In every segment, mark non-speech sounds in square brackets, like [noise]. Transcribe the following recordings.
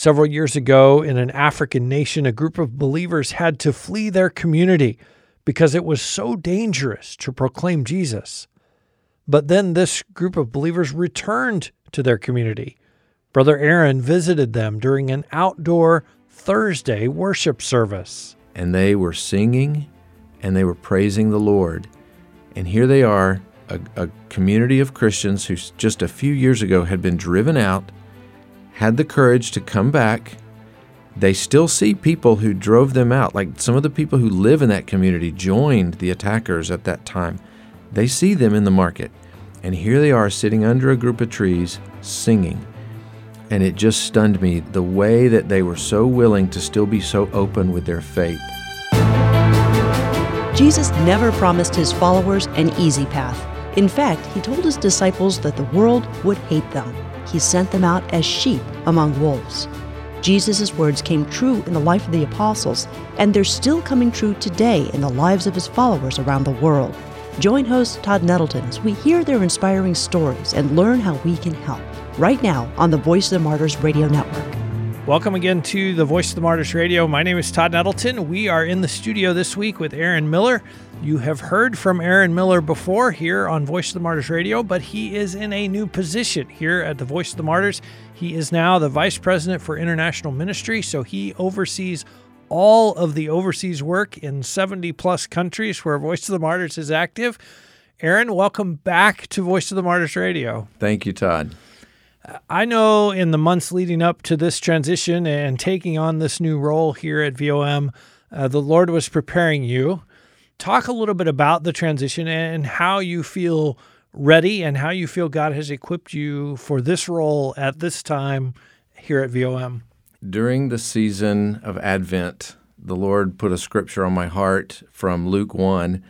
Several years ago, in an African nation, a group of believers had to flee their community because it was so dangerous to proclaim Jesus. But then this group of believers returned to their community. Brother Aaron visited them during an outdoor Thursday worship service. And they were singing and they were praising the Lord. And here they are, a, a community of Christians who just a few years ago had been driven out, had the courage to come back. They still see people who drove them out. Like some of the people who live in that community joined the attackers at that time. They see them in the market. And here they are sitting under a group of trees singing. And it just stunned me the way that they were so willing to still be so open with their faith. Jesus never promised his followers an easy path. In fact, he told his disciples that the world would hate them. He sent them out as sheep among wolves. Jesus' words came true in the life of the apostles, and they're still coming true today in the lives of his followers around the world. Join host Todd Nettleton as we hear their inspiring stories and learn how we can help. Right now on the Voice of the Martyrs Radio Network. Welcome again to the Voice of the Martyrs Radio. My name is Todd Nettleton. We are in the studio this week with Aaron Miller. You have heard from Aaron Miller before here on Voice of the Martyrs Radio, but he is in a new position here at the Voice of the Martyrs. He is now the Vice President for International Ministry, so he oversees all of the overseas work in 70 plus countries where Voice of the Martyrs is active. Aaron, welcome back to Voice of the Martyrs Radio. Thank you, Todd. I know in the months leading up to this transition and taking on this new role here at VOM, uh, the Lord was preparing you. Talk a little bit about the transition and how you feel ready and how you feel God has equipped you for this role at this time here at VOM. During the season of Advent, the Lord put a scripture on my heart from Luke 1,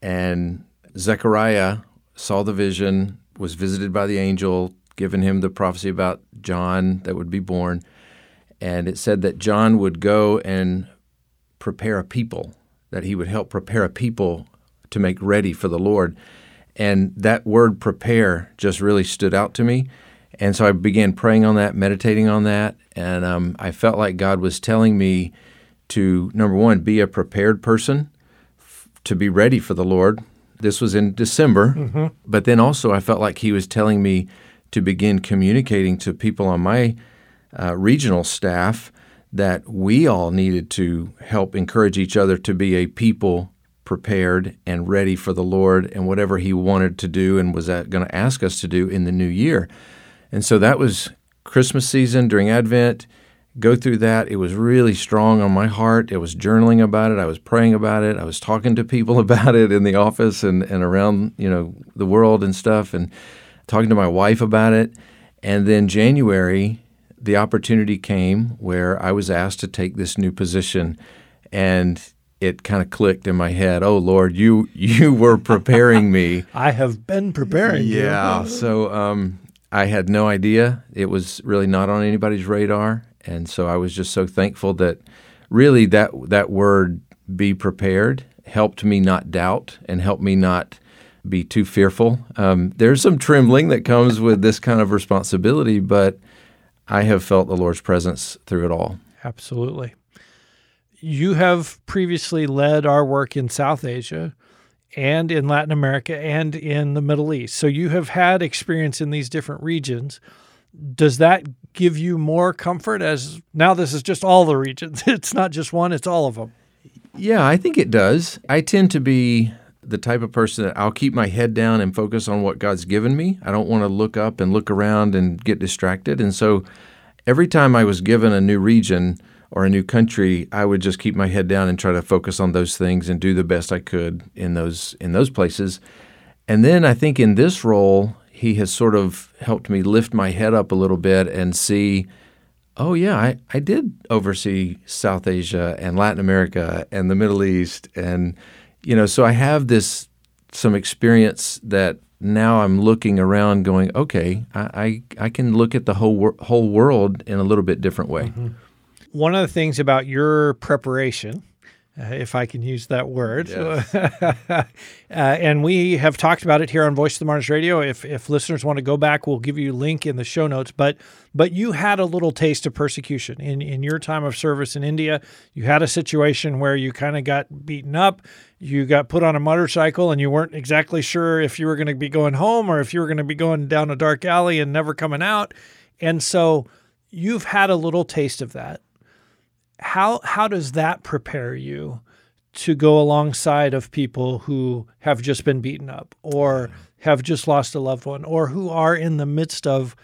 and Zechariah saw the vision, was visited by the angel, given him the prophecy about John that would be born. And it said that John would go and prepare a people, that he would help prepare a people to make ready for the Lord. And that word prepare just really stood out to me. And so I began praying on that, meditating on that. And um, I felt like God was telling me to, number one, be a prepared person, f- to be ready for the Lord. This was in December. Mm-hmm. But then also, I felt like He was telling me to begin communicating to people on my uh, regional staff that we all needed to help encourage each other to be a people prepared and ready for the Lord and whatever He wanted to do and was going to ask us to do in the new year. And so that was Christmas season during Advent. Go through that. It was really strong on my heart. I was journaling about it. I was praying about it. I was talking to people [laughs] about it in the office and, and around, you know, the world and stuff. And talking to my wife about it. And then January, the opportunity came where I was asked to take this new position. And it kind of clicked in my head. Oh Lord, you you were preparing me. [laughs] I have been preparing. You. Yeah. so um, I had no idea. It was really not on anybody's radar, and so I was just so thankful that really that that word "be prepared" helped me not doubt and helped me not be too fearful. Um, there's some trembling that comes with this kind of responsibility, but I have felt the Lord's presence through it all. Absolutely. You have previously led our work in South Asia and in Latin America and in the Middle East. So you have had experience in these different regions. Does that give you more comfort as now this is just all the regions? [laughs] It's not just one, it's all of them. Yeah, I think it does. I tend to be the type of person that I'll keep my head down and focus on what God's given me. I don't want to look up and look around and get distracted. And so every time I was given a new region or a new country, I would just keep my head down and try to focus on those things and do the best I could in those in those places. And then I think in this role, he has sort of helped me lift my head up a little bit and see oh yeah I, I did oversee south asia and latin america and the middle east and you know, so I have this some experience that now I'm looking around, going, okay, I I, I can look at the whole wor- whole world in a little bit different way. Mm-hmm. One of the things about your preparation uh, if I can use that word. Yes. [laughs] uh, and we have talked about it here on Voice of the Martyrs Radio. If if listeners want to go back, we'll give you a link in the show notes. But but you had a little taste of persecution in in your time of service in India. You had a situation where you kind of got beaten up. You got put on a motorcycle, and you weren't exactly sure if you were going to be going home or if you were going to be going down a dark alley and never coming out. And so you've had a little taste of that how how does that prepare you to go alongside of people who have just been beaten up or have just lost a loved one or who are in the midst of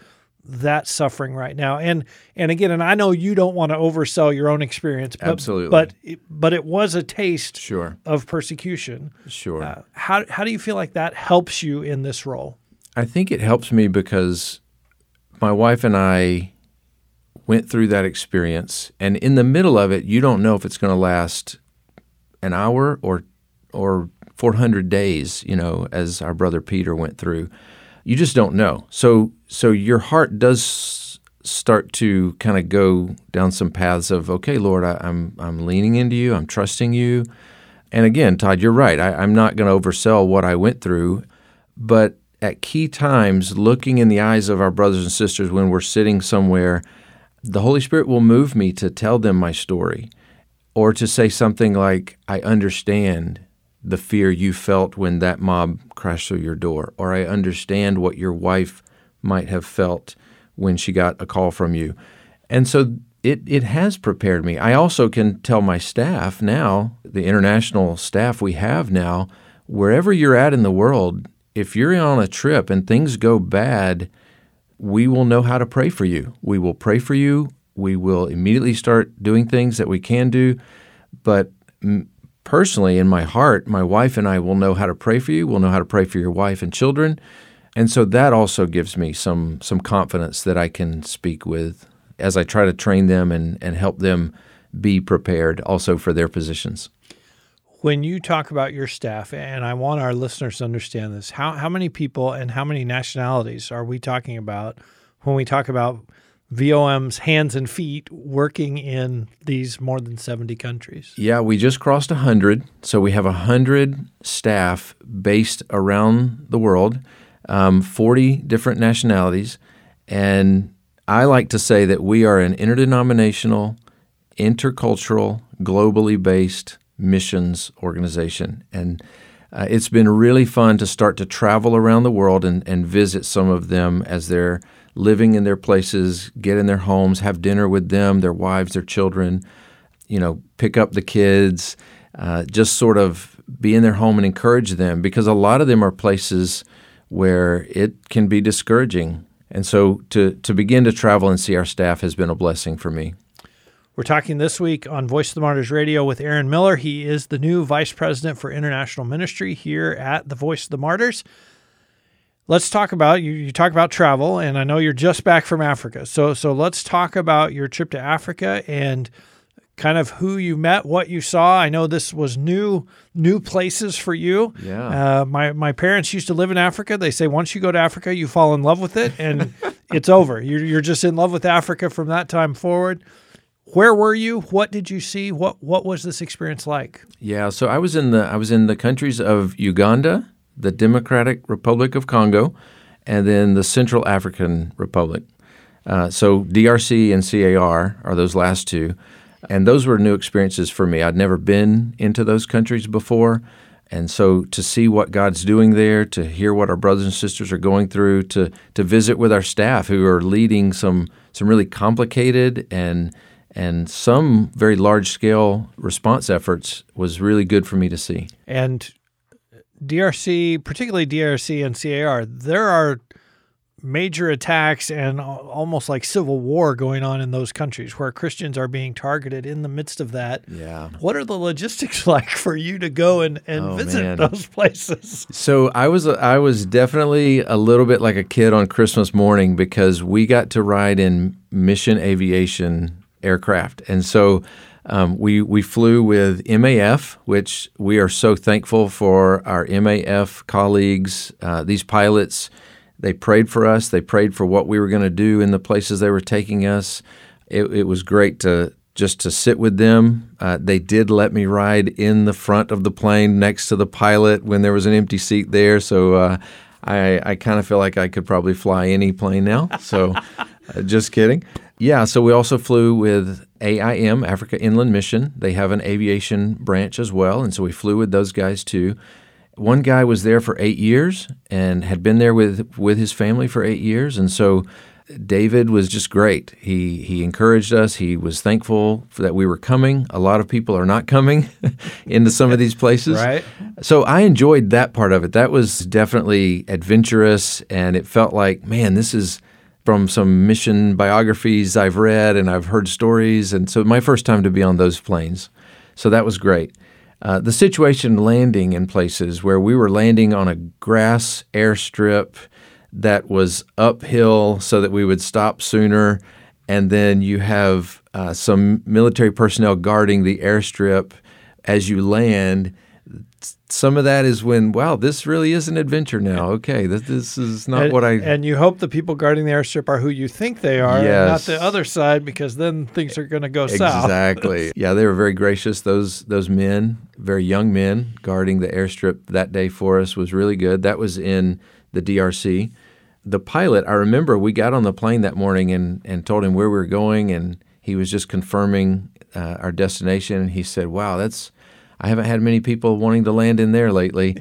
that suffering right now and and again and I know you don't want to oversell your own experience but, Absolutely. but it, but it was a taste Sure. of persecution Sure. uh, how how do you feel like that helps you in this role I think it helps me because my wife and I went through that experience, and in the middle of it, you don't know if it's going to last an hour or or 400 days. You know, as our brother Peter went through, you just don't know. So so your heart does start to kind of go down some paths of okay, Lord, I, I'm I'm leaning into you, I'm trusting you. And again, Todd, you're right. I, I'm not going to oversell what I went through, but at key times, looking in the eyes of our brothers and sisters when we're sitting somewhere, the Holy Spirit will move me to tell them my story or to say something like, I understand the fear you felt when that mob crashed through your door, or I understand what your wife might have felt when she got a call from you. And so it, it has prepared me. I also can tell my staff now, the international staff we have now, wherever you're at in the world, if you're on a trip and things go bad, we will know how to pray for you. We will pray for you. We will immediately start doing things that we can do. But personally, in my heart, my wife and I will know how to pray for you. We'll know how to pray for your wife and children. And so that also gives me some some confidence that I can speak with as I try to train them and, and help them be prepared also for their positions. When you talk about your staff, and I want our listeners to understand this, how, how many people and how many nationalities are we talking about when we talk about VOM's hands and feet working in these more than 70 countries? Yeah, we just crossed 100. So we have 100 staff based around the world, um, 40 different nationalities. And I like to say that we are an interdenominational, intercultural, globally based missions organization. And uh, it's been really fun to start to travel around the world and, and visit some of them as they're living in their places, get in their homes, have dinner with them, their wives, their children, you know, pick up the kids, uh, just sort of be in their home and encourage them because a lot of them are places where it can be discouraging. And so to, to begin to travel and see our staff has been a blessing for me. We're talking this week on Voice of the Martyrs Radio with Aaron Miller. He is the new Vice President for International Ministry here at the Voice of the Martyrs. Let's talk about you. You talk about travel, and I know you're just back from Africa. So, so let's talk about your trip to Africa and kind of who you met, what you saw. I know this was new, new places for you. Yeah. Uh, my my parents used to live in Africa. They say once you go to Africa, you fall in love with it, and [laughs] it's over. You're you're just in love with Africa from that time forward. Where were you? What did you see? What what was this experience like? Yeah, so I was in the I was in the countries of Uganda, the Democratic Republic of Congo, and then the Central African Republic. Uh, so DRC and CAR are those last two, and those were new experiences for me. I'd never been into those countries before, and so to see what God's doing there, to hear what our brothers and sisters are going through, to to visit with our staff who are leading some some really complicated and and some very large scale response efforts was really good for me to see. And DRC, particularly DRC and CAR, there are major attacks and almost like civil war going on in those countries where Christians are being targeted in the midst of that. Yeah. What are the logistics [laughs] like for you to go and, and Oh, visit man. those [laughs] places? So I was I was definitely a little bit like a kid on Christmas morning because we got to ride in Mission Aviation aircraft, and so um, we we flew with MAF, which we are so thankful for our MAF colleagues. Uh, these pilots, they prayed for us. They prayed for what we were going to do in the places they were taking us. It, it was great to just to sit with them. Uh, they did let me ride in the front of the plane next to the pilot when there was an empty seat there. So uh, I, I kind of feel like I could probably fly any plane now. So [laughs] uh, just kidding. Yeah, so we also flew with AIM, Africa Inland Mission. They have an aviation branch as well. And so we flew with those guys too. One guy was there for eight years and had been there with, with his family for eight years. And so David was just great. He he encouraged us. He was thankful that we were coming. A lot of people are not coming [laughs] into some of these places. Right. So I enjoyed that part of it. That was definitely adventurous and it felt like, man, this is from some mission biographies I've read and I've heard stories and so my first time to be on those planes. So that was great. Uh, the situation landing in places where we were landing on a grass airstrip that was uphill so that we would stop sooner. And then you have uh, some military personnel guarding the airstrip as you land. Some of that is when, wow, this really is an adventure now. Okay, this, this is not and, what I. And you hope the people guarding the airstrip are who you think they are, yes. not the other side, because then things are going to go south. Exactly. [laughs] yeah, they were very gracious. Those those men, very young men, guarding the airstrip that day for us was really good. That was in the DRC the pilot, I remember we got on the plane that morning and, and told him where we were going, and he was just confirming uh, our destination. And he said, Wow, that's, I haven't had many people wanting to land in there lately.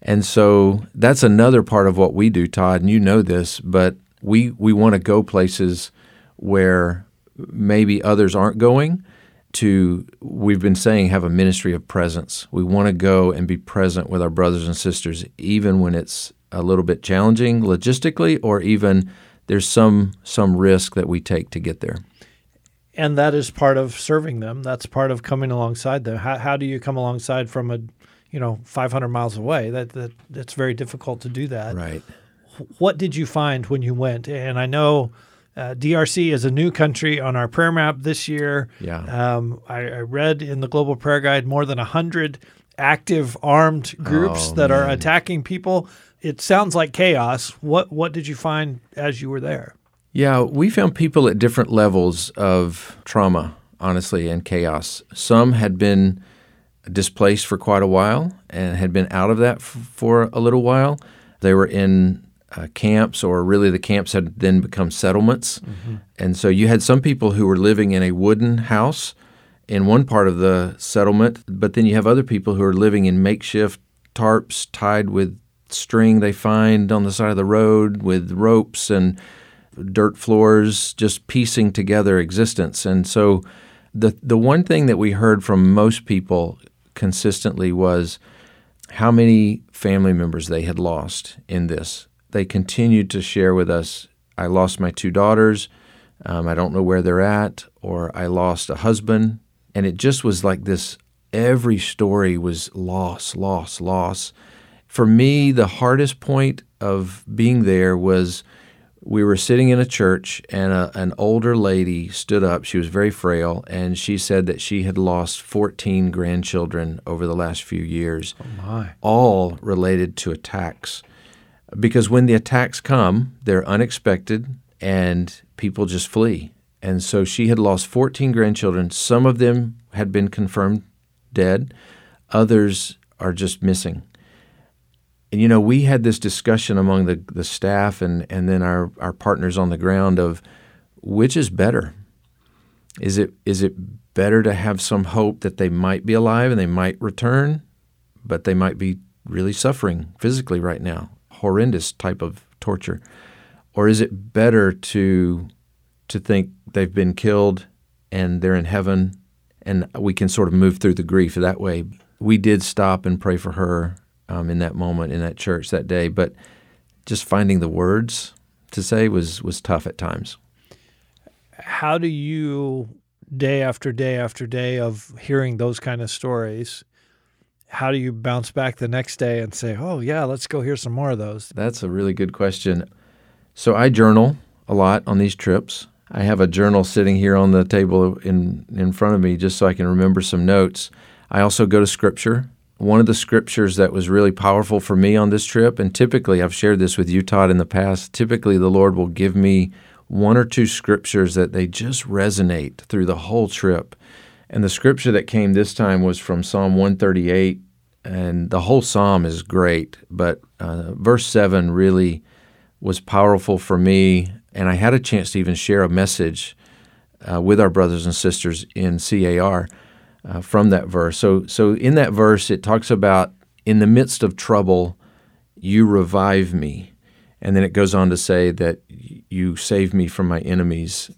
And so that's another part of what we do, Todd, and you know this, but we, we want to go places where maybe others aren't going to we've been saying have a ministry of presence. We want to go and be present with our brothers and sisters even when it's a little bit challenging logistically, or even there's some some risk that we take to get there. And that is part of serving them. That's part of coming alongside them. How, how do you come alongside from a, you know, 500 miles away? That that that's very difficult to do that. Right. What did you find when you went? And I know. Uh, DRC is a new country on our prayer map this year. Yeah. Um, I, I, read in the Global Prayer Guide more than 100 active armed groups oh, that man. are attacking people it sounds like chaos. What what did you find as you were there? Yeah, we found people at different levels of trauma, honestly, and chaos. Some had been displaced for quite a while and had been out of that f- for a little while. They were in uh, camps, or really the camps had then become settlements. Mm-hmm. And so you had some people who were living in a wooden house in one part of the settlement, but then you have other people who are living in makeshift tarps tied with string they find on the side of the road with ropes and dirt floors, just piecing together existence. And so the the one thing that we heard from most people consistently was how many family members they had lost in this. They continued to share with us, I lost my two daughters, um, I don't know where they're at, or I lost a husband. And it just was like this every story was loss, loss, loss for me, the hardest point of being there was we were sitting in a church and a, an older lady stood up. She was very frail, and she said that she had lost 14 grandchildren over the last few years, oh all related to attacks. Because when the attacks come, they're unexpected and people just flee. And so she had lost 14 grandchildren. Some of them had been confirmed dead, others are just missing and you know, we had this discussion among the, the staff and, and then our, our partners on the ground of which is better. Is it is it better to have some hope that they might be alive and they might return, but they might be really suffering physically right now, horrendous type of torture, or is it better to to think they've been killed and they're in heaven and we can sort of move through the grief that way? We did stop and pray for her um, in that moment in that church that day. But just finding the words to say was was tough at times. How do you, day after day after day of hearing those kind of stories, how do you bounce back the next day and say, "Oh yeah, let's go hear some more of those"? That's a really good question. So I journal a lot on these trips. I have a journal sitting here on the table in in front of me just so I can remember some notes. I also go to scripture one of the scriptures that was really powerful for me on this trip, and typically I've shared this with you, Todd, in the past. Typically, the Lord will give me one or two scriptures that they just resonate through the whole trip. And the scripture that came this time was from Psalm 138, and the whole psalm is great, but uh, verse 7 really was powerful for me. And I had a chance to even share a message uh, with our brothers and sisters in CAR uh, from that verse. So, so in that verse, it talks about in the midst of trouble, you revive me. And then it goes on to say that you save me from my enemies.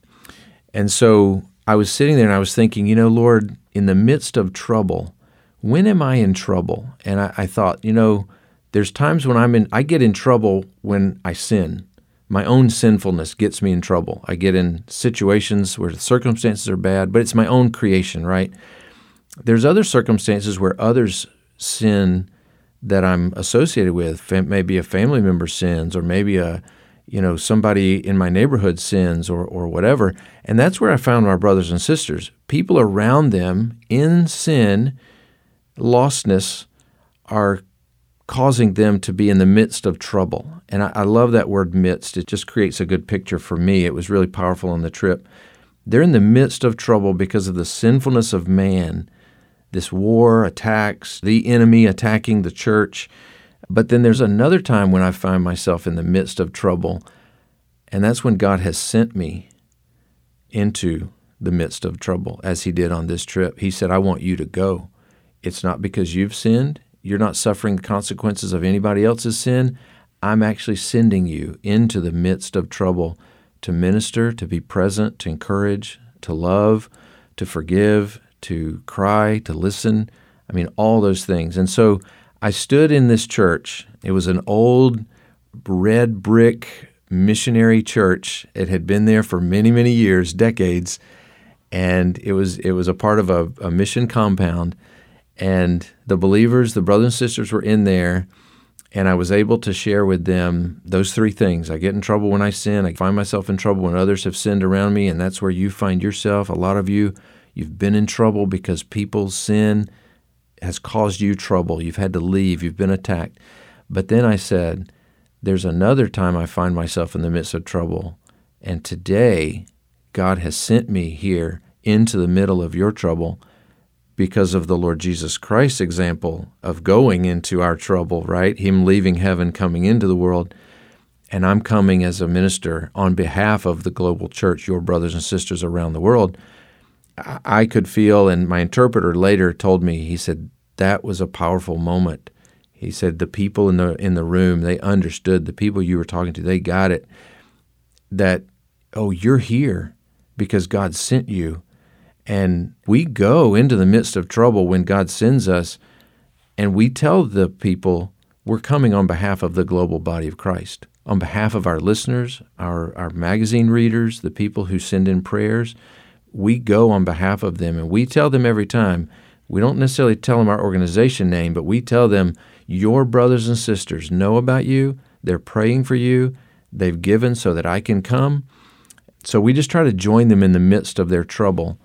And so I was sitting there and I was thinking, you know, Lord, in the midst of trouble, when am I in trouble? And I, I thought, you know, there's times when I'm in, I get in trouble when I sin. My own sinfulness gets me in trouble. I get in situations where the circumstances are bad, but it's my own creation, right? There's other circumstances where others sin that I'm associated with. Maybe a family member sins, or maybe a you know somebody in my neighborhood sins, or or whatever. And that's where I found my brothers and sisters. People around them in sin, lostness, are causing them to be in the midst of trouble. And I, I love that word midst. It just creates a good picture for me. It was really powerful on the trip. They're in the midst of trouble because of the sinfulness of man this war attacks, the enemy attacking the church. But then there's another time when I find myself in the midst of trouble, and that's when God has sent me into the midst of trouble, as He did on this trip. He said, I want you to go. It's not because you've sinned, you're not suffering the consequences of anybody else's sin. I'm actually sending you into the midst of trouble to minister, to be present, to encourage, to love, to forgive, to cry, to listen. I mean, all those things. And so I stood in this church. It was an old red brick missionary church. It had been there for many, many years, decades, and it was it was a part of a, a mission compound. And the believers, the brothers and sisters, were in there, and I was able to share with them those three things. I get in trouble when I sin. I find myself in trouble when others have sinned around me, and that's where you find yourself. A lot of you You've been in trouble because people's sin has caused you trouble. You've had to leave. You've been attacked. But then I said, There's another time I find myself in the midst of trouble. And today, God has sent me here into the middle of your trouble because of the Lord Jesus Christ's example of going into our trouble, right? Him leaving heaven, coming into the world. And I'm coming as a minister on behalf of the global church, your brothers and sisters around the world I could feel, and my interpreter later told me, he said, that was a powerful moment. He said the people in the in the room, they understood. The people you were talking to, they got it. That, oh, you're here because God sent you. And we go into the midst of trouble when God sends us, and we tell the people we're coming on behalf of the global body of Christ, on behalf of our listeners, our, our magazine readers, the people who send in prayers we go on behalf of them and we tell them every time. We don't necessarily tell them our organization name, but we tell them your brothers and sisters know about you. They're praying for you. They've given so that I can come. So we just try to join them in the midst of their trouble.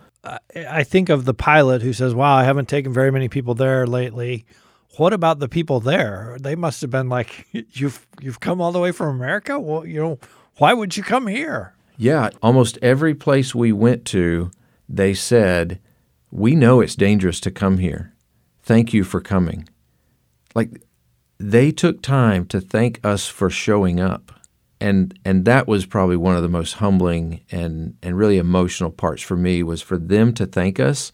I think of the pilot who says, Wow, I haven't taken very many people there lately. What about the people there? They must have been like, [laughs] You've you've come all the way from America? Well, you know, why would you come here? Yeah, almost every place we went to, they said, We know it's dangerous to come here. Thank you for coming. Like they took time to thank us for showing up. And and that was probably one of the most humbling and, and really emotional parts for me was for them to thank us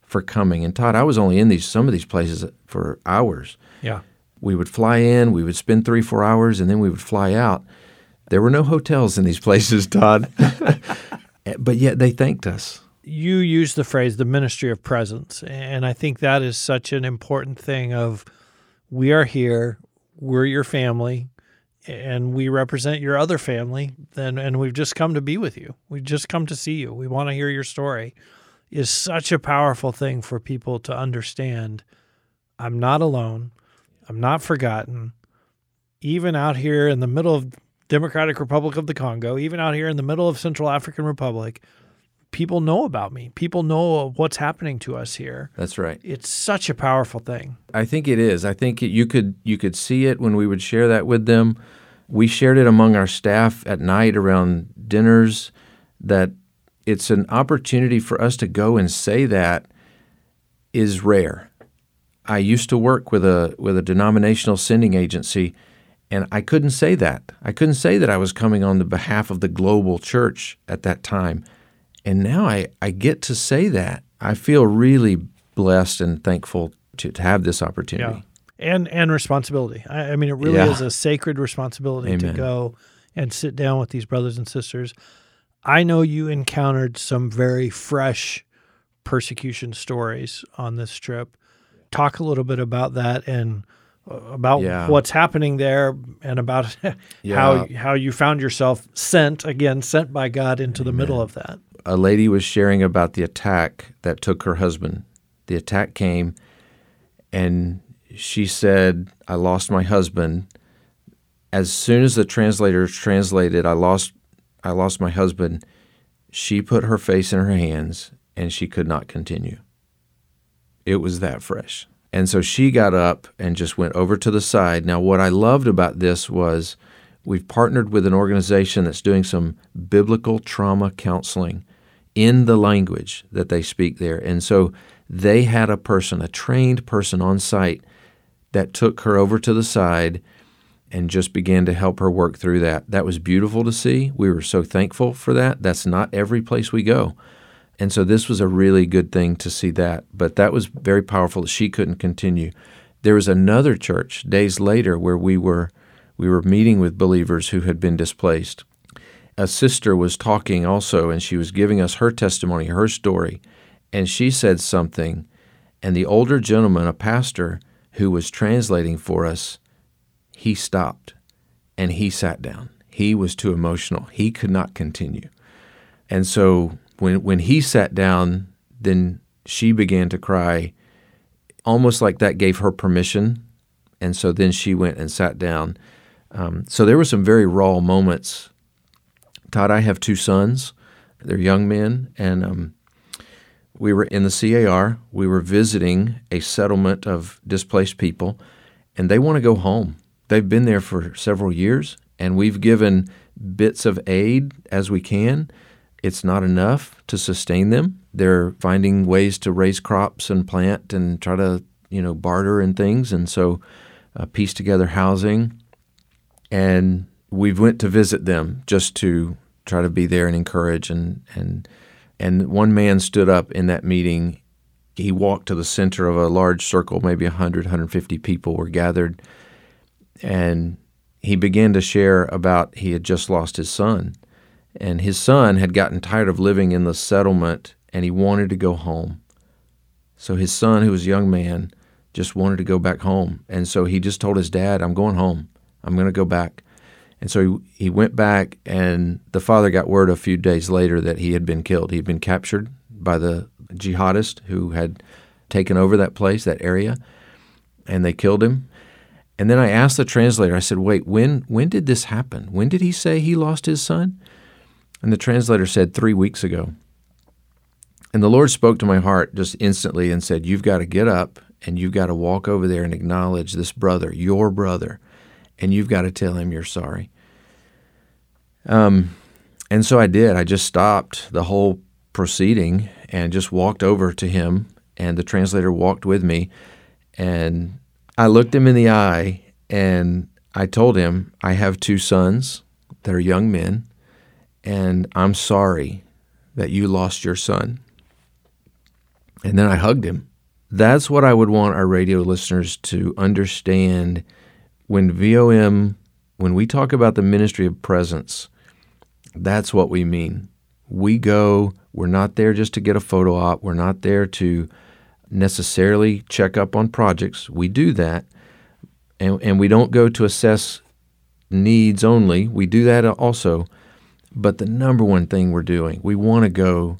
for coming. And Todd, I was only in these some of these places for hours. Yeah. We would fly in, we would spend three, four hours, and then we would fly out. There were no hotels in these [laughs] places, Todd. [laughs] but yet they thanked us. You used the phrase the ministry of presence, and I think that is such an important thing of we are here, we're your family, and we represent your other family, then and we've just come to be with you. We've just come to see you. We want to hear your story. Is such a powerful thing for people to understand. I'm not alone. I'm not forgotten. Even out here in the middle of Democratic Republic of the Congo, even out here in the middle of Central African Republic, people know about me. People know what's happening to us here. That's right. It's such a powerful thing. I think it is. I think it, you could you could see it when we would share that with them. we shared it among our staff at night around dinners that it's an opportunity for us to go and say that is rare. I used to work with a with a denominational sending agency and I couldn't say that. I couldn't say that I was coming on the behalf of the global church at that time. And now I, I get to say that. I feel really blessed and thankful to, to have this opportunity. Yeah. And and responsibility. I, I mean, it really Yeah. is a sacred responsibility to go and sit down with these brothers and sisters. I know you encountered some very fresh persecution stories on this trip. Talk a little bit about that and Uh, about Yeah. what's happening there and about [laughs] how Yeah. how you found yourself sent again sent by God into the middle of that. a lady was sharing about the attack that took her husband. The attack came, and she said, I lost my husband. As soon as the translator translated, I lost, I lost my husband, she put her face in her hands and she could not continue. It was that fresh. And so she got up and just went over to the side. Now, what I loved about this was we've partnered with an organization that's doing some biblical trauma counseling in the language that they speak there. And so they had a person, a trained person on site that took her over to the side and just began to help her work through that. That was beautiful to see. We were so thankful for that. That's not every place we go. And so this was a really good thing to see that. But that was very powerful she couldn't continue. There was another church days later where we were we were meeting with believers who had been displaced. A sister was talking also and she was giving us her testimony, her story, and she said something and the older gentleman, a pastor who was translating for us, he stopped and he sat down. He was too emotional. He could not continue. And so when when he sat down, then she began to cry, almost like that gave her permission. And so then she went and sat down. Um, so there were some very raw moments. Todd, I have two sons. They're young men, and um, we were in the CAR. We were visiting a settlement of displaced people, and they want to go home. They've been there for several years, and we've given bits of aid as we can. It's not enough to sustain them. They're finding ways to raise crops and plant and try to, you know, barter and things, and so uh, piece together housing. And we went to visit them just to try to be there and encourage. And and and one man stood up in that meeting. He walked to the center of a large circle maybe 100 150 people were gathered. And he began to share about he had just lost his son and his son had gotten tired of living in the settlement and he wanted to go home so his son who was a young man just wanted to go back home and so he just told his dad i'm going home i'm going to go back and so he, he went back, and the father got word a few days later that he had been killed. He had been captured by the jihadist who had taken over that place, that area, and they killed him. And then I asked the translator, I said, Wait, when, when did this happen? When did he say he lost his son? And the translator said, Three weeks ago. And the Lord spoke to my heart just instantly and said, You've got to get up and you've got to walk over there and acknowledge this brother, your brother and you've got to tell him you're sorry. Um, and so I did. I just stopped the whole proceeding and just walked over to him, and the translator walked with me. And I looked him in the eye and I told him, I have two sons that are young men, and I'm sorry that you lost your son. And then I hugged him. That's what I would want our radio listeners to understand when VOM, when we talk about the ministry of presence, that's what we mean. We go, we're not there just to get a photo op, we're not there to necessarily check up on projects. We do that, and, and we don't go to assess needs only. We do that also. But the number one thing we're doing, we want to go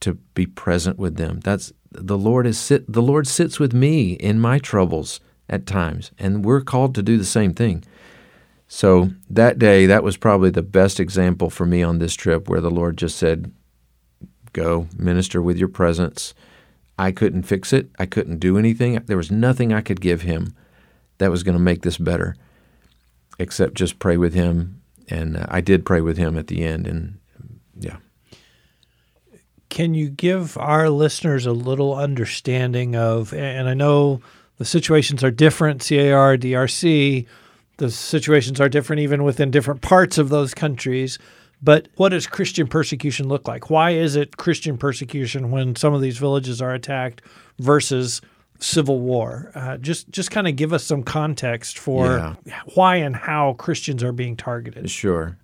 to be present with them. That's the Lord is sit the Lord sits with me in my troubles at times, and we're called to do the same thing. So that day, that was probably the best example for me on this trip where the Lord just said, Go minister with your presence. I couldn't fix it. I couldn't do anything. There was nothing I could give him that was going to make this better. except just pray with him. And uh, I did pray with him at the end, and yeah. Can you give our listeners a little understanding of, and I know the situations are different, CAR, DRC, the situations are different even within different parts of those countries. But what does Christian persecution look like? Why is it Christian persecution when some of these villages are attacked versus civil war? Uh, just just kind of give us some context for yeah. why and how Christians are being targeted. Sure.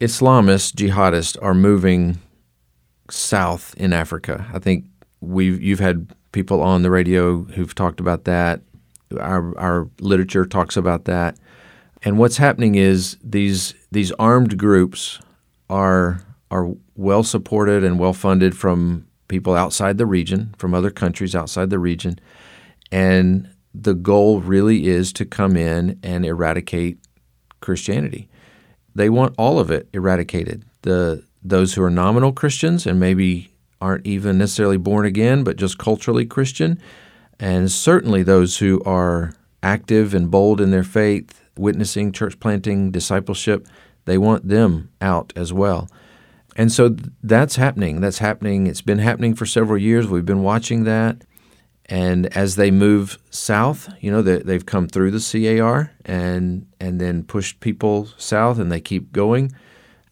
Islamists, jihadists, are moving south in Africa. I think we've you've had people on the radio who've talked about that. Our our literature talks about that. And what's happening is these these armed groups are are well supported and well funded from people outside the region, from other countries outside the region, and the goal really is to come in and eradicate Christianity. They want all of it eradicated. The those who are nominal Christians and maybe aren't even necessarily born again, but just culturally Christian, and certainly those who are active and bold in their faith, witnessing, church planting, discipleship, they want them out as well. And so that's happening. That's happening. It's been happening for several years. We've been watching that. And as they move south, you know, they, have come through the CAR and and then pushed people south, and they keep going.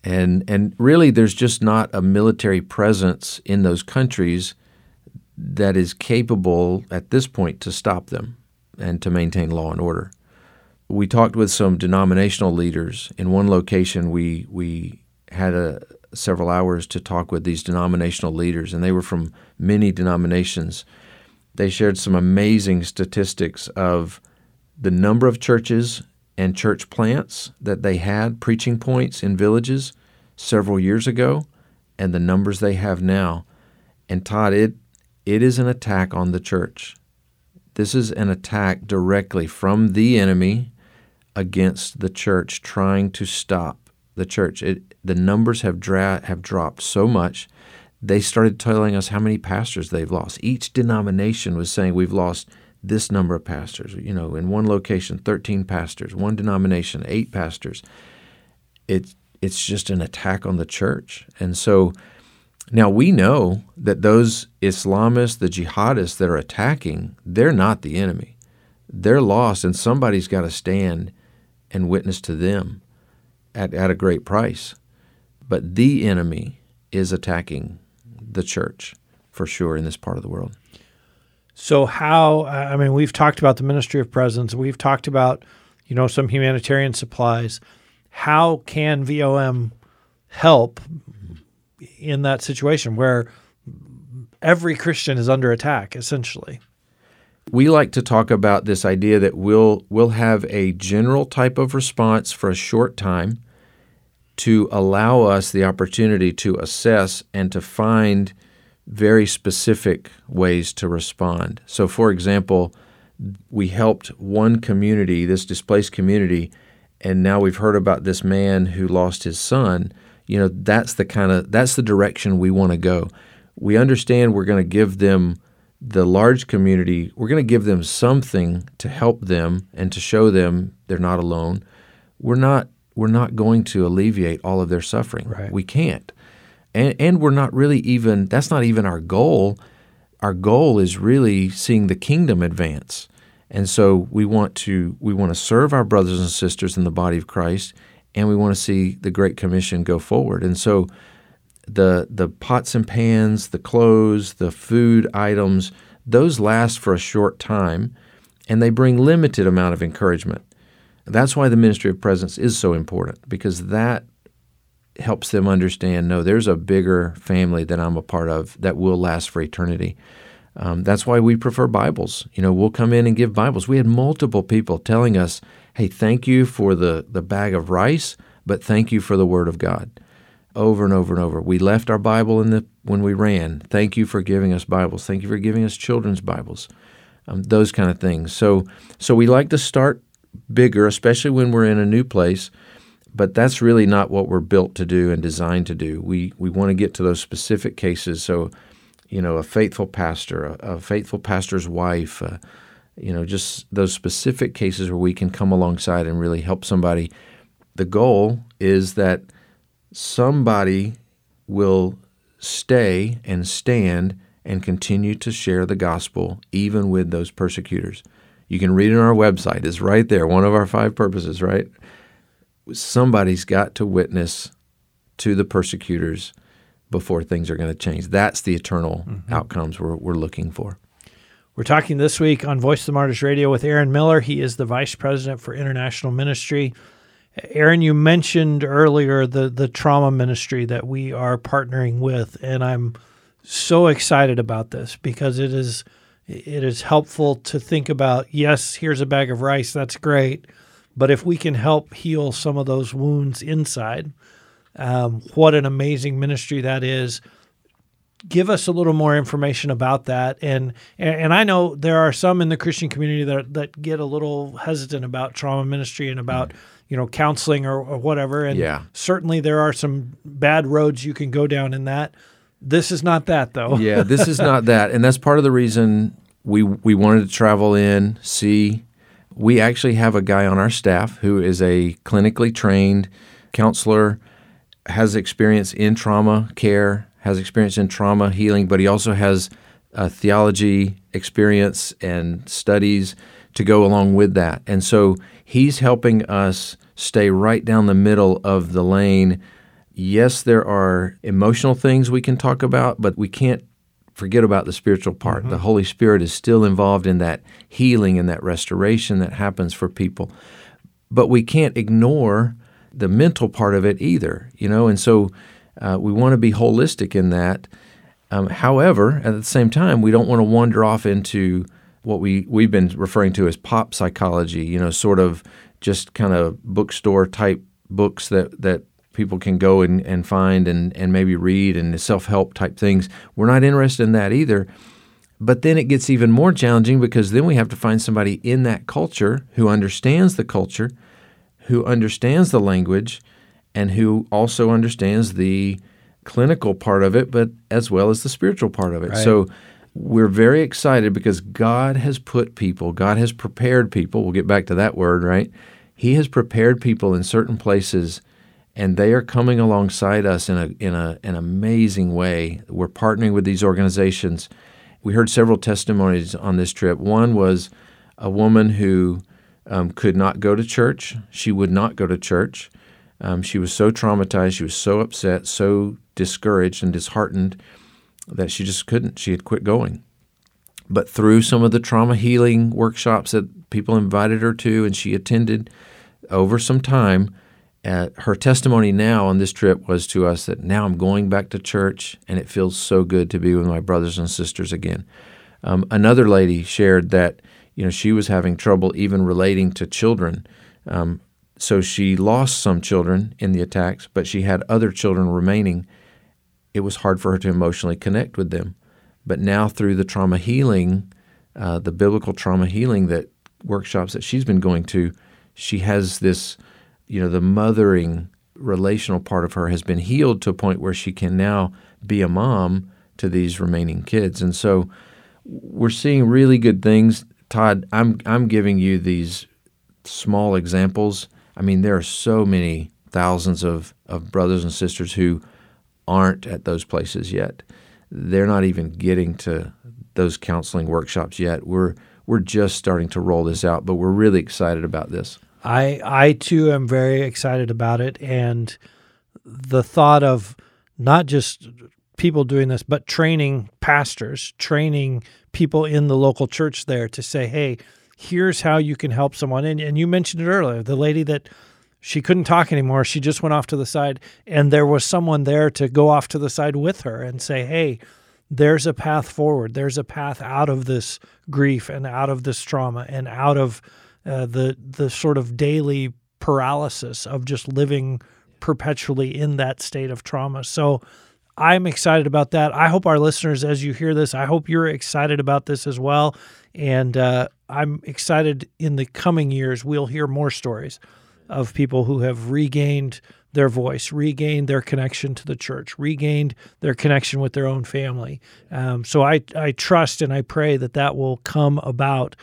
And and really, there's just not a military presence in those countries that is capable at this point to stop them and to maintain law and order. We talked with some denominational leaders. In one location, we we had a, several hours to talk with these denominational leaders, and they were from many denominations. They shared some amazing statistics of the number of churches and church plants that they had, preaching points in villages several years ago, and the numbers they have now. And Todd, it it is an attack on the church. This is an attack directly from the enemy against the church, trying to stop the church. It, the numbers have dra- have dropped so much. They started telling us how many pastors they've lost. Each denomination was saying we've lost this number of pastors. You know, in one location, 13 pastors. One denomination, eight pastors. It's it's just an attack on the church. And so now we know that those Islamists, the jihadists that are attacking, they're not the enemy. They're lost, and somebody's got to stand and witness to them at, at a great price. But the enemy is attacking the church for sure in this part of the world. So, how, I mean, we've talked about the ministry of presence, we've talked about, you know, some humanitarian supplies. How can VOM help in that situation where every Christian is under attack, essentially? We like to talk about this idea that we'll we'll have a general type of response for a short time to allow us the opportunity to assess and to find very specific ways to respond. So for example, we helped one community, this displaced community, and now we've heard about this man who lost his son. You know, that's the kind of that's the direction we want to go. We understand we're going to give them the large community, we're going to give them something to help them and to show them they're not alone. We're not we're not going to alleviate all of their suffering. Right. We can't. And and we're not really even that's not even our goal. Our goal is really seeing the kingdom advance. And so we want to we want to serve our brothers and sisters in the body of Christ and we want to see the great commission go forward. And so the the pots and pans, the clothes, the food items, those last for a short time and they bring limited amount of encouragement. That's why the ministry of presence is so important because that helps them understand no, there's a bigger family that I'm a part of that will last for eternity. Um, that's why we prefer Bibles. You know, we'll come in and give Bibles. We had multiple people telling us, hey, thank you for the, the bag of rice, but thank you for the Word of God. Over and over and over. We left our Bible in the when we ran. Thank you for giving us Bibles. Thank you for giving us children's Bibles. Um, those kind of things. So, so we like to start bigger, especially when we're in a new place. But that's really not what we're built to do and designed to do. We we want to get to those specific cases. So, you know, a faithful pastor, a, a faithful pastor's wife, uh, you know, just those specific cases where we can come alongside and really help somebody. The goal is that somebody will stay and stand and continue to share the gospel even with those persecutors. You can read it on our website. It's right there. One of our five purposes, right? Somebody's got to witness to the persecutors before things are going to change. That's the eternal mm-hmm. outcomes we're, we're looking for. We're talking this week on Voice of the Martyrs Radio with Aaron Miller. He is the Vice President for International Ministry. Aaron, you mentioned earlier the, the trauma ministry that we are partnering with, and I'm so excited about this because it is it is helpful to think about yes, here's a bag of rice, that's great, but if we can help heal some of those wounds inside, um, what an amazing ministry that is give us a little more information about that. And, and I know there are some in the Christian community that that get a little hesitant about trauma ministry and about you know counseling or, or whatever. And yeah. certainly there are some bad roads you can go down in that. This is not that though. yeah, this is not [laughs] that, and that's part of the reason we we wanted to travel in, see. We actually have a guy on our staff who is a clinically trained counselor, has experience in trauma care, has experience in trauma healing, but he also has a theology experience and studies to go along with that. And so he's helping us stay right down the middle of the lane. Yes, there are emotional things we can talk about, but we can't forget about the spiritual part. Mm-hmm. The Holy Spirit is still involved in that healing and that restoration that happens for people. But we can't ignore the mental part of it either, you know, and so uh, we want to be holistic in that. Um, however, at the same time, we don't want to wander off into what we we've been referring to as pop psychology. You know, sort of just kind of bookstore type books that that people can go and, and find and, and maybe read and self help type things. We're not interested in that either. But then it gets even more challenging because then we have to find somebody in that culture who understands the culture, who understands the language, and who also understands the clinical part of it, but as well as the spiritual part of it. Right. So we're very excited because God has put people, God has prepared people. We'll get back to that word, right? He has prepared people in certain places and they are coming alongside us in a in a an amazing way. We're partnering with these organizations. We heard several testimonies on this trip. One was a woman who um, could not go to church. She would not go to church. Um, she was so traumatized, she was so upset, so discouraged and disheartened that she just couldn't. She had quit going. But through some of the trauma healing workshops that people invited her to and she attended over some time, uh, her testimony now on this trip was to us that now I'm going back to church and it feels so good to be with my brothers and sisters again. Um, another lady shared that you know she was having trouble even relating to children. Um, so she lost some children in the attacks, but she had other children remaining. It was hard for her to emotionally connect with them. But now, through the trauma healing, uh, the biblical trauma healing that workshops that she's been going to, she has this, you know, the mothering relational part of her has been healed to a point where she can now be a mom to these remaining kids. And so we're seeing really good things. Todd, I'm I'm giving you these small examples I mean, there are so many thousands of, of brothers and sisters who aren't at those places yet. They're not even getting to those counseling workshops yet. We're we're just starting to roll this out, but we're really excited about this. I I too am very excited about it and the thought of not just people doing this, but training pastors, training people in the local church there to say, hey, here's how you can help someone. And, and you mentioned it earlier the lady that she couldn't talk anymore. She just went off to the side, and there was someone there to go off to the side with her and say, hey, there's a path forward. There's a path out of this grief and out of this trauma and out of uh, the the sort of daily paralysis of just living perpetually in that state of trauma. So I'm excited about that. I hope our listeners, as you hear this, I hope you're excited about this as well. And uh, I'm excited in the coming years, we'll hear more stories of people who have regained their voice, regained their connection to the church, regained their connection with their own family. Um, so I, I trust and I pray that that will come about.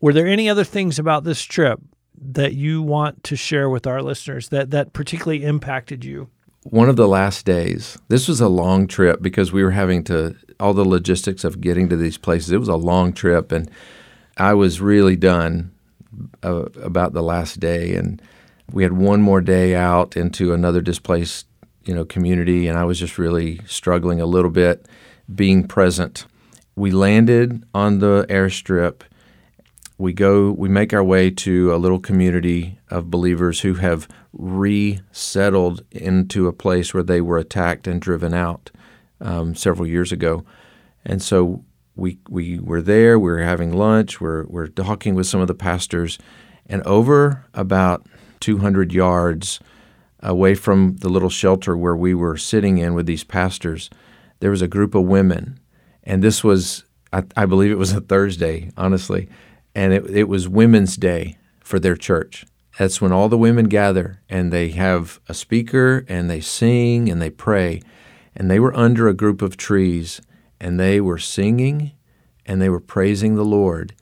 Were there any other things about this trip that you want to share with our listeners that, that particularly impacted you? One of the last days, this was a long trip because we were having to, all the logistics of getting to these places, it was a long trip. And I was really done uh, about the last day. And we had one more day out into another displaced you know community and I was just really struggling a little bit being present. We landed on the airstrip. We go we make our way to a little community of believers who have resettled into a place where they were attacked and driven out um, several years ago. And so we we were there, we were having lunch, we're we're talking with some of the pastors, and over about 200 yards away from the little shelter where we were sitting in with these pastors, there was a group of women. And this was, I, I believe it was a Thursday, honestly. And it, it was Women's Day for their church. That's when all the women gather and they have a speaker and they sing and they pray. And they were under a group of trees and they were singing and they were praising the Lord.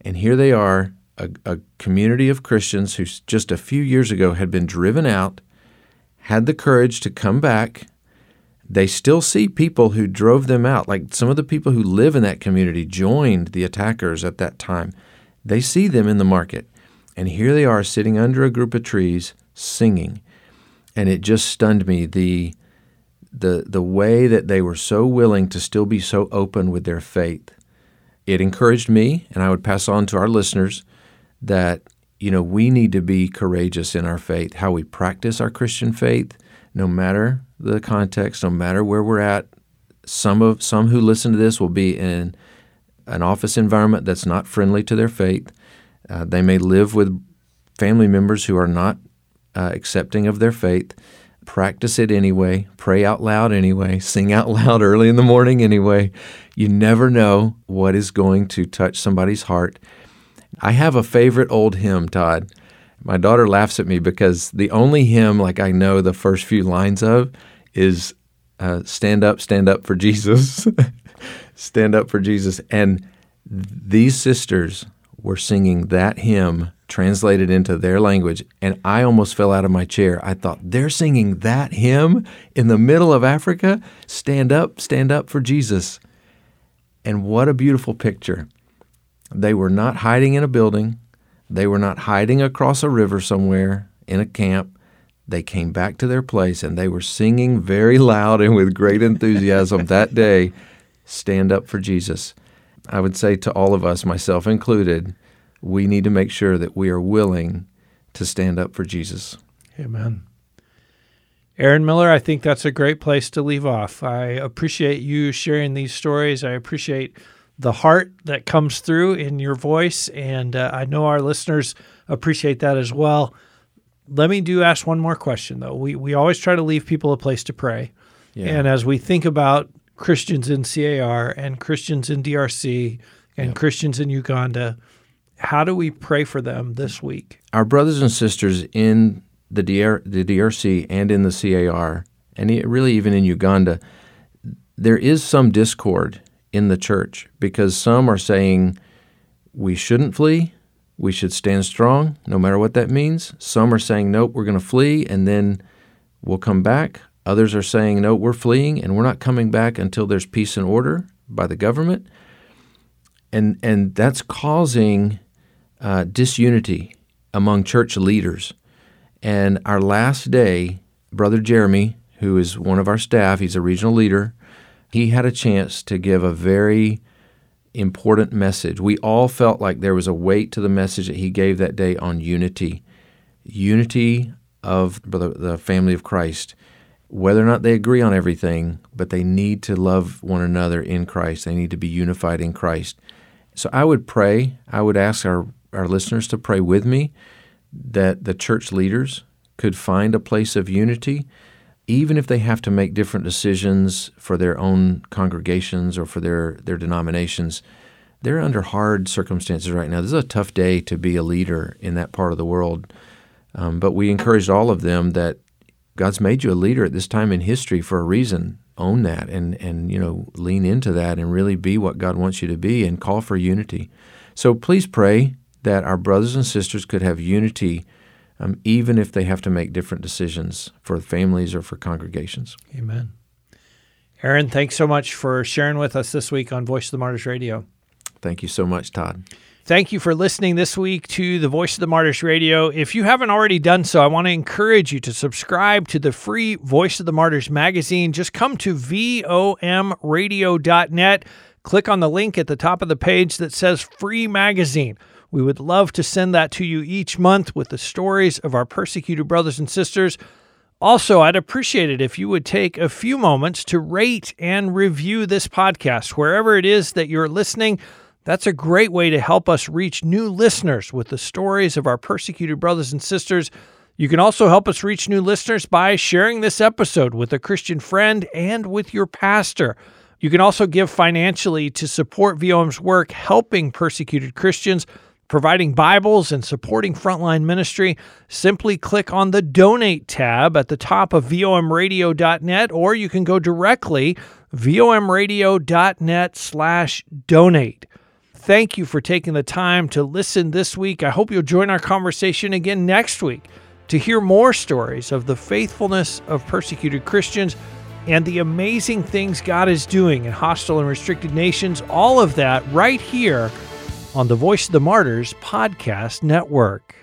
And here they are, a, a community of Christians who just a few years ago had been driven out had the courage to come back. They still see people who drove them out. Like some of the people who live in that community joined the attackers at that time. They see them in the market. And here they are sitting under a group of trees singing. And it just stunned me the the the way that they were so willing to still be so open with their faith. It encouraged me and I would pass on to our listeners that you know, we need to be courageous in our faith, how we practice our Christian faith, no matter the context, no matter where we're at. Some of some who listen to this will be in an office environment that's not friendly to their faith. Uh, they may live with family members who are not uh, accepting of their faith. Practice it anyway. Pray out loud anyway. [laughs] Sing out loud early in the morning anyway. You never know what is going to touch somebody's heart I have a favorite old hymn, Todd. My daughter laughs at me because the only hymn like I know the first few lines of is uh, "Stand up, stand up for [laughs] Jesus, stand up for Jesus." And these sisters were singing that hymn translated into their language, and I almost fell out of my chair. I thought they're singing that hymn in the middle of Africa. Stand up, stand up for Jesus. And what a beautiful picture. They were not hiding in a building. They were not hiding across a river somewhere in a camp. They came back to their place and they were singing very loud and with great enthusiasm that day Stand up for Jesus. I would say to all of us, myself included, we need to make sure that we are willing to stand up for Jesus. Amen. Aaron Miller, I think that's a great place to leave off. I appreciate you sharing these stories. I appreciate the heart that comes through in your voice, and uh, I know our listeners appreciate that as well. Let me do ask one more question though. We we always try to leave people a place to pray, yeah. and as we think about Christians in CAR and Christians in DRC and yep. Christians in Uganda, how do we pray for them this week? Our brothers and sisters in the, DR, the DRC and in the CAR, and really even in Uganda, there is some discord in the church because some are saying we shouldn't flee, we should stand strong, no matter what that means. Some are saying, nope, we're going to flee and then we'll come back. Others are saying, no, we're fleeing and we're not coming back until there's peace and order by the government. And, and that's causing uh, disunity among church leaders. And our last day, Brother Jeremy, who is one of our staff, he's a regional leader, he had a chance to give a very important message. We all felt like there was a weight to the message that he gave that day on unity, unity of the family of Christ. Whether or not they agree on everything, but they need to love one another in Christ. They need to be unified in Christ. So I would pray, I would ask our, our listeners to pray with me that the church leaders could find a place of unity even if they have to make different decisions for their own congregations or for their, their denominations, they're under hard circumstances right now. This is a tough day to be a leader in that part of the world. Um, but we encouraged all of them that God's made you a leader at this time in history for a reason. Own that and, and you know lean into that and really be what God wants you to be and call for unity. So please pray that our brothers and sisters could have unity, um, even if they have to make different decisions for families or for congregations. Amen. Aaron, thanks so much for sharing with us this week on Voice of the Martyrs Radio. Thank you so much, Todd. Thank you for listening this week to the Voice of the Martyrs Radio. If you haven't already done so, I want to encourage you to subscribe to the free Voice of the Martyrs magazine. Just come to vomradio.net, click on the link at the top of the page that says free magazine. We would love to send that to you each month with the stories of our persecuted brothers and sisters. Also, I'd appreciate it if you would take a few moments to rate and review this podcast wherever it is that you're listening. That's a great way to help us reach new listeners with the stories of our persecuted brothers and sisters. You can also help us reach new listeners by sharing this episode with a Christian friend and with your pastor. You can also give financially to support VOM's work helping persecuted Christians, providing Bibles, and supporting frontline ministry. Simply click on the donate tab at the top of vomradio.net, or you can go directly vomradio.net slash donate. Thank you for taking the time to listen this week. I hope you'll join our conversation again next week to hear more stories of the faithfulness of persecuted Christians and the amazing things God is doing in hostile and restricted nations. All of that right here on the Voice of the Martyrs podcast network.